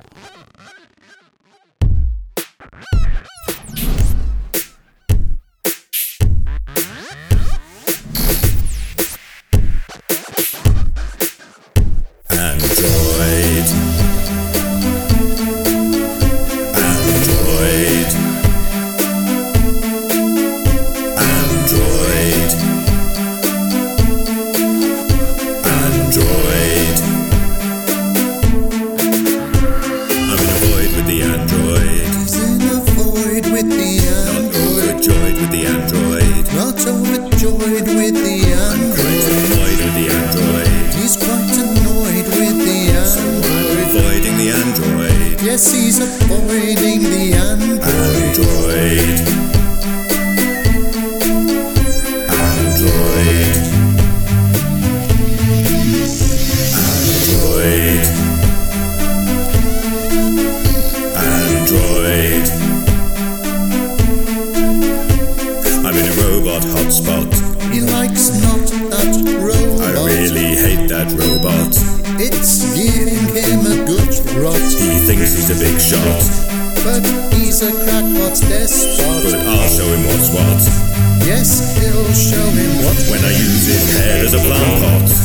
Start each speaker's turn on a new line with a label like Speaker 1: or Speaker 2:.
Speaker 1: Yeah.
Speaker 2: Avoiding the android.
Speaker 1: Android.
Speaker 2: Android. I'm in a robot hotspot.
Speaker 1: He likes not that robot.
Speaker 2: I really hate that robot.
Speaker 1: It's giving him rot.
Speaker 2: He thinks he's a big shot,
Speaker 1: But he's a crackpot's
Speaker 2: but. I'll show him what's what
Speaker 1: Yes, he'll show him what
Speaker 2: when I use his head as a plant pot.